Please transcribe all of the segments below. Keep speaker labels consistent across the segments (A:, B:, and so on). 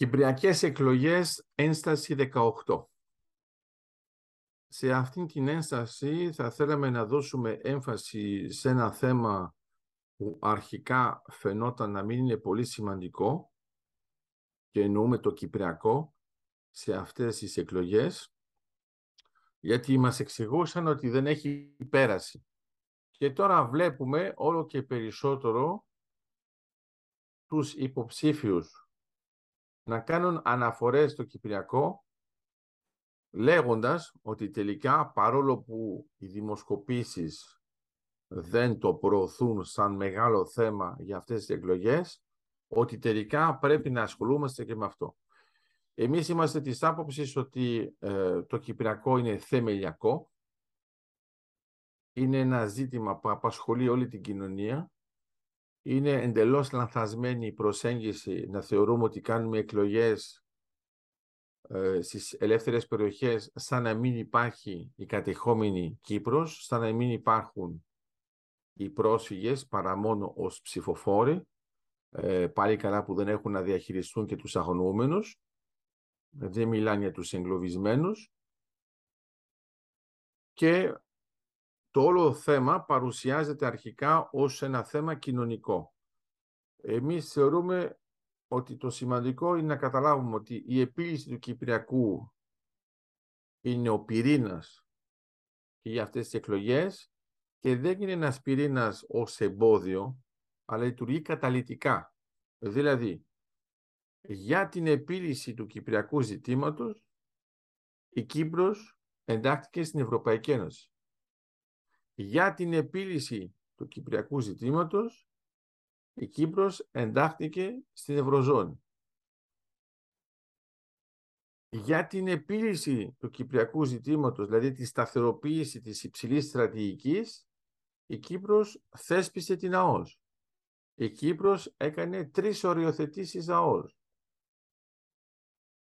A: Κυπριακές εκλογές, ένσταση 18. Σε αυτήν την ένσταση θα θέλαμε να δώσουμε έμφαση σε ένα θέμα που αρχικά φαινόταν να μην είναι πολύ σημαντικό και εννοούμε το Κυπριακό σε αυτές τις εκλογές γιατί μας εξηγούσαν ότι δεν έχει πέρασει. Και τώρα βλέπουμε όλο και περισσότερο τους υποψήφιους να κάνουν αναφορές στο Κυπριακό λέγοντας ότι τελικά παρόλο που οι δημοσκοπήσεις δεν το προωθούν σαν μεγάλο θέμα για αυτές τις εκλογές, ότι τελικά πρέπει να ασχολούμαστε και με αυτό. Εμείς είμαστε της άποψης ότι ε, το Κυπριακό είναι θεμελιακό, είναι ένα ζήτημα που απασχολεί όλη την κοινωνία είναι εντελώς λανθασμένη η προσέγγιση να θεωρούμε ότι κάνουμε εκλογές ε, στις ελεύθερες περιοχές σαν να μην υπάρχει η κατεχόμενη Κύπρος, σαν να μην υπάρχουν οι πρόσφυγες παρά μόνο ως ψηφοφόροι, ε, πάλι καλά που δεν έχουν να διαχειριστούν και τους αγνοούμενους, δεν μιλάνε για τους εγκλωβισμένους. Και το όλο θέμα παρουσιάζεται αρχικά ως ένα θέμα κοινωνικό. Εμείς θεωρούμε ότι το σημαντικό είναι να καταλάβουμε ότι η επίλυση του Κυπριακού είναι ο πυρήνας για αυτές τις εκλογές και δεν είναι ένας πυρήνας ως εμπόδιο, αλλά λειτουργεί καταλυτικά. Δηλαδή, για την επίλυση του Κυπριακού ζητήματος, η Κύπρος εντάχθηκε στην Ευρωπαϊκή Ένωση για την επίλυση του κυπριακού ζητήματος η Κύπρος εντάχθηκε στην Ευρωζώνη. Για την επίλυση του κυπριακού ζητήματος, δηλαδή τη σταθεροποίηση της υψηλής στρατηγικής, η Κύπρος θέσπισε την ΑΟΣ. Η Κύπρος έκανε τρεις οριοθετήσεις ΑΟΣ.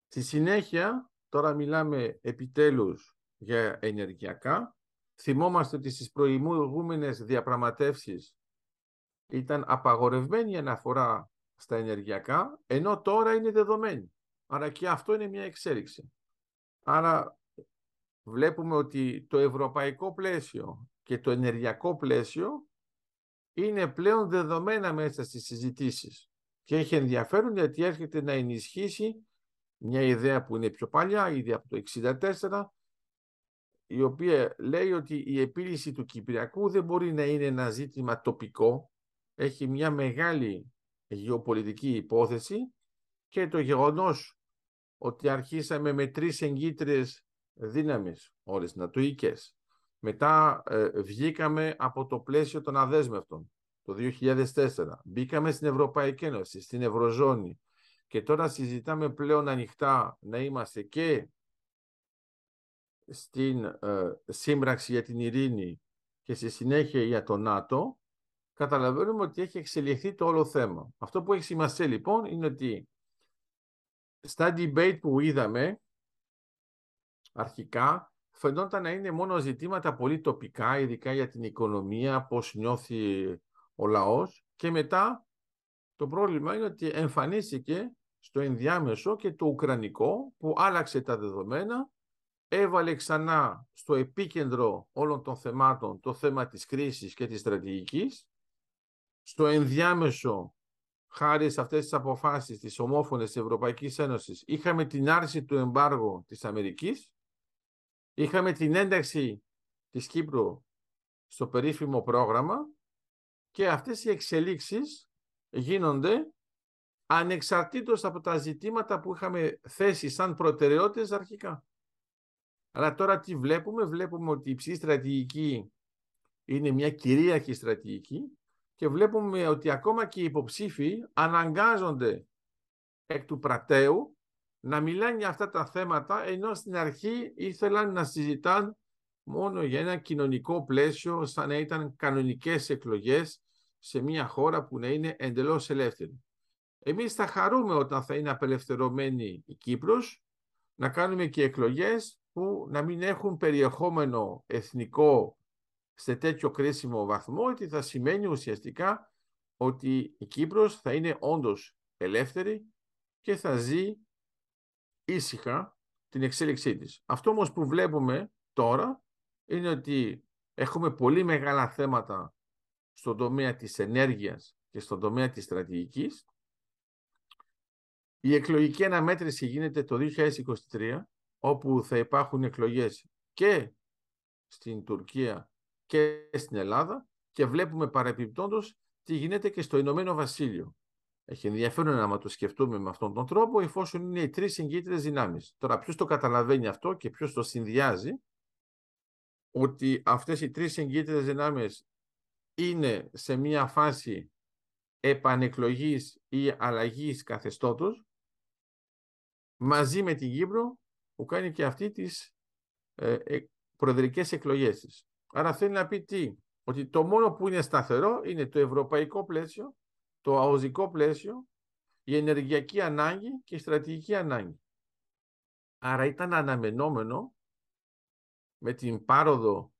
A: Στη συνέχεια, τώρα μιλάμε επιτέλους για ενεργειακά, Θυμόμαστε ότι στις προηγούμενες διαπραγματεύσεις ήταν απαγορευμένη η αναφορά στα ενεργειακά, ενώ τώρα είναι δεδομένη. Άρα και αυτό είναι μια εξέλιξη. Άρα βλέπουμε ότι το ευρωπαϊκό πλαίσιο και το ενεργειακό πλαίσιο είναι πλέον δεδομένα μέσα στις συζητήσεις. Και έχει ενδιαφέρον γιατί έρχεται να ενισχύσει μια ιδέα που είναι πιο παλιά, ήδη από το 1964, η οποία λέει ότι η επίλυση του Κυπριακού δεν μπορεί να είναι ένα ζήτημα τοπικό, έχει μια μεγάλη γεωπολιτική υπόθεση και το γεγονός ότι αρχίσαμε με τρεις εγκύτριες δύναμεις, όλες νατοικές. Μετά ε, βγήκαμε από το πλαίσιο των αδέσμευτων το 2004. Μπήκαμε στην Ευρωπαϊκή Ένωση, στην Ευρωζώνη και τώρα συζητάμε πλέον ανοιχτά να είμαστε και στην ε, σύμπραξη για την ειρήνη και στη συνέχεια για το ΝΑΤΟ, καταλαβαίνουμε ότι έχει εξελιχθεί το όλο θέμα. Αυτό που έχει σημασία λοιπόν είναι ότι στα debate που είδαμε αρχικά φαινόταν να είναι μόνο ζητήματα πολύ τοπικά, ειδικά για την οικονομία, πώς νιώθει ο λαός και μετά το πρόβλημα είναι ότι εμφανίστηκε στο ενδιάμεσο και το ουκρανικό που άλλαξε τα δεδομένα έβαλε ξανά στο επίκεντρο όλων των θεμάτων το θέμα της κρίσης και της στρατηγικής. Στο ενδιάμεσο, χάρη σε αυτές τις αποφάσεις της ομόφωνες της Ευρωπαϊκής Ένωσης, είχαμε την άρση του εμπάργου της Αμερικής, είχαμε την ένταξη της Κύπρου στο περίφημο πρόγραμμα και αυτές οι εξελίξεις γίνονται ανεξαρτήτως από τα ζητήματα που είχαμε θέσει σαν προτεραιότητες αρχικά. Αλλά τώρα τι βλέπουμε, βλέπουμε ότι η ψηλή στρατηγική είναι μια κυρίαρχη στρατηγική και βλέπουμε ότι ακόμα και οι υποψήφοι αναγκάζονται εκ του πρατέου να μιλάνε για αυτά τα θέματα ενώ στην αρχή ήθελαν να συζητάν μόνο για ένα κοινωνικό πλαίσιο σαν να ήταν κανονικές εκλογές σε μια χώρα που να είναι εντελώς ελεύθερη. Εμείς θα χαρούμε όταν θα είναι απελευθερωμένη η Κύπρος να κάνουμε και εκλογές που να μην έχουν περιεχόμενο εθνικό σε τέτοιο κρίσιμο βαθμό, ότι θα σημαίνει ουσιαστικά ότι η Κύπρος θα είναι όντως ελεύθερη και θα ζει ήσυχα την εξέλιξή της. Αυτό όμως που βλέπουμε τώρα είναι ότι έχουμε πολύ μεγάλα θέματα στον τομέα της ενέργειας και στον τομέα της στρατηγικής. Η εκλογική αναμέτρηση γίνεται το 2023, όπου θα υπάρχουν εκλογές και στην Τουρκία και στην Ελλάδα και βλέπουμε παρεπιπτόντως τι γίνεται και στο Ηνωμένο Βασίλειο. Έχει ενδιαφέρον να το σκεφτούμε με αυτόν τον τρόπο, εφόσον είναι οι τρεις συγκίτρες δυνάμεις. Τώρα, ποιος το καταλαβαίνει αυτό και ποιος το συνδυάζει, ότι αυτές οι τρεις συγκίτρες δυνάμεις είναι σε μία φάση επανεκλογής ή αλλαγής καθεστώτος, μαζί με την Κύπρο, που κάνει και αυτή τις ε, ε, προεδρικές εκλογές της. Άρα θέλει να πει τι, ότι το μόνο που είναι σταθερό είναι το ευρωπαϊκό πλαίσιο, το αοζικό πλαίσιο, η ενεργειακή ανάγκη και η στρατηγική ανάγκη. Άρα ήταν αναμενόμενο με την πάροδο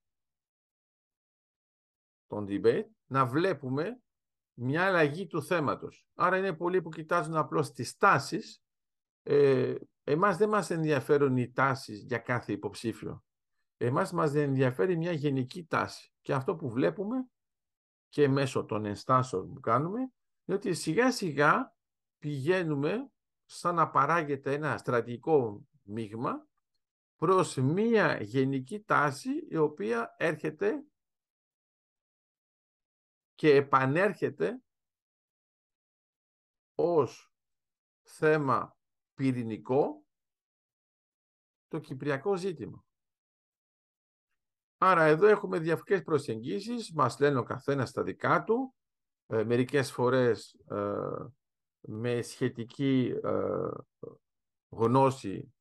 A: των debate να βλέπουμε μια αλλαγή του θέματος. Άρα είναι πολλοί που κοιτάζουν απλώς τις τάσεις. Ε, εμάς δεν μας ενδιαφέρουν οι τάσεις για κάθε υποψήφιο. Εμάς μας ενδιαφέρει μια γενική τάση. Και αυτό που βλέπουμε και μέσω των ενστάσεων που κάνουμε είναι ότι σιγά σιγά πηγαίνουμε σαν να παράγεται ένα στρατηγικό μείγμα προς μια γενική τάση η οποία έρχεται και επανέρχεται ως θέμα πυρηνικό το κυπριακό ζήτημα. Άρα εδώ έχουμε διαφορετικές προσεγγίσεις, μας λένε ο καθένας τα δικά του, ε, μερικές φορές ε, με σχετική ε, γνώση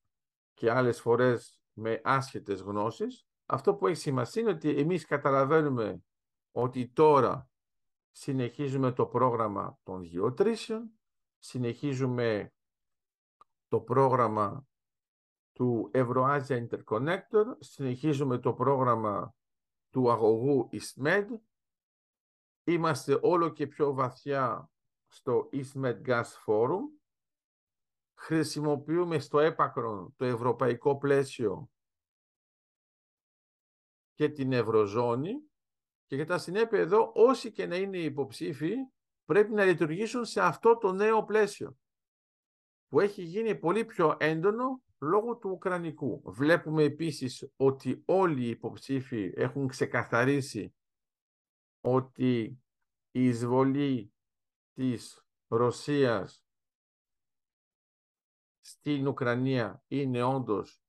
A: και άλλες φορές με άσχετες γνώσεις. Αυτό που έχει σημασία είναι ότι εμείς καταλαβαίνουμε ότι τώρα συνεχίζουμε το πρόγραμμα των γεωτρήσεων, συνεχίζουμε το πρόγραμμα του Euroasia Interconnector, συνεχίζουμε το πρόγραμμα του αγωγού EastMed, είμαστε όλο και πιο βαθιά στο EastMed Gas Forum, χρησιμοποιούμε στο έπακρον το ευρωπαϊκό πλαίσιο και την Ευρωζώνη. Και για τα συνέπεια εδώ όσοι και να είναι υποψήφοι πρέπει να λειτουργήσουν σε αυτό το νέο πλαίσιο που έχει γίνει πολύ πιο έντονο λόγω του Ουκρανικού. Βλέπουμε επίσης ότι όλοι οι υποψήφοι έχουν ξεκαθαρίσει ότι η εισβολή της Ρωσίας στην Ουκρανία είναι όντως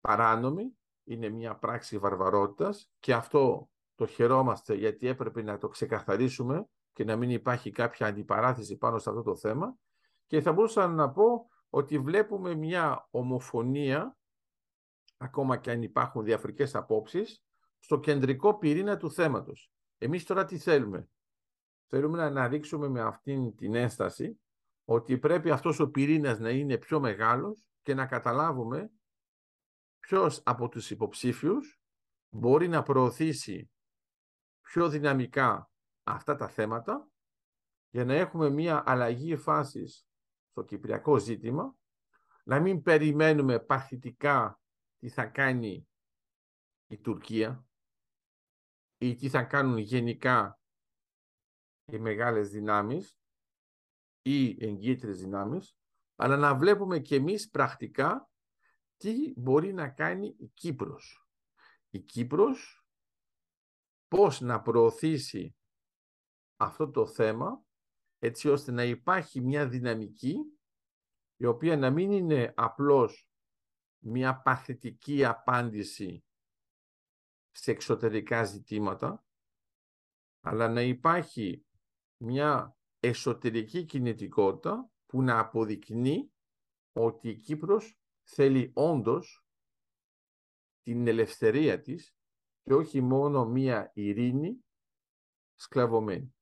A: παράνομη, είναι μια πράξη βαρβαρότητας και αυτό το χαιρόμαστε γιατί έπρεπε να το ξεκαθαρίσουμε και να μην υπάρχει κάποια αντιπαράθεση πάνω σε αυτό το θέμα και θα μπορούσα να πω ότι βλέπουμε μια ομοφωνία, ακόμα και αν υπάρχουν διαφορετικές απόψεις, στο κεντρικό πυρήνα του θέματος. Εμείς τώρα τι θέλουμε; Θέλουμε να αναδείξουμε με αυτήν την ένσταση ότι πρέπει αυτός ο πυρήνας να είναι πιο μεγάλος και να καταλάβουμε ποιος από τους υποψήφιους μπορεί να προωθήσει πιο δυναμικά αυτά τα θέματα για να έχουμε μια αλλαγή φάσης στο κυπριακό ζήτημα, να μην περιμένουμε παθητικά τι θα κάνει η Τουρκία ή τι θα κάνουν γενικά οι μεγάλες δυνάμεις ή εγκύτρες δυνάμεις, αλλά να βλέπουμε και εμείς πρακτικά τι μπορεί να κάνει η Κύπρος. Η Κύπρος πώς να προωθήσει αυτό το θέμα έτσι ώστε να υπάρχει μια δυναμική η οποία να μην είναι απλώς μια παθητική απάντηση σε εξωτερικά ζητήματα, αλλά να υπάρχει μια εσωτερική κινητικότητα που να αποδεικνύει ότι η Κύπρος θέλει όντως την ελευθερία της και όχι μόνο μία ειρήνη σκλαβωμένη.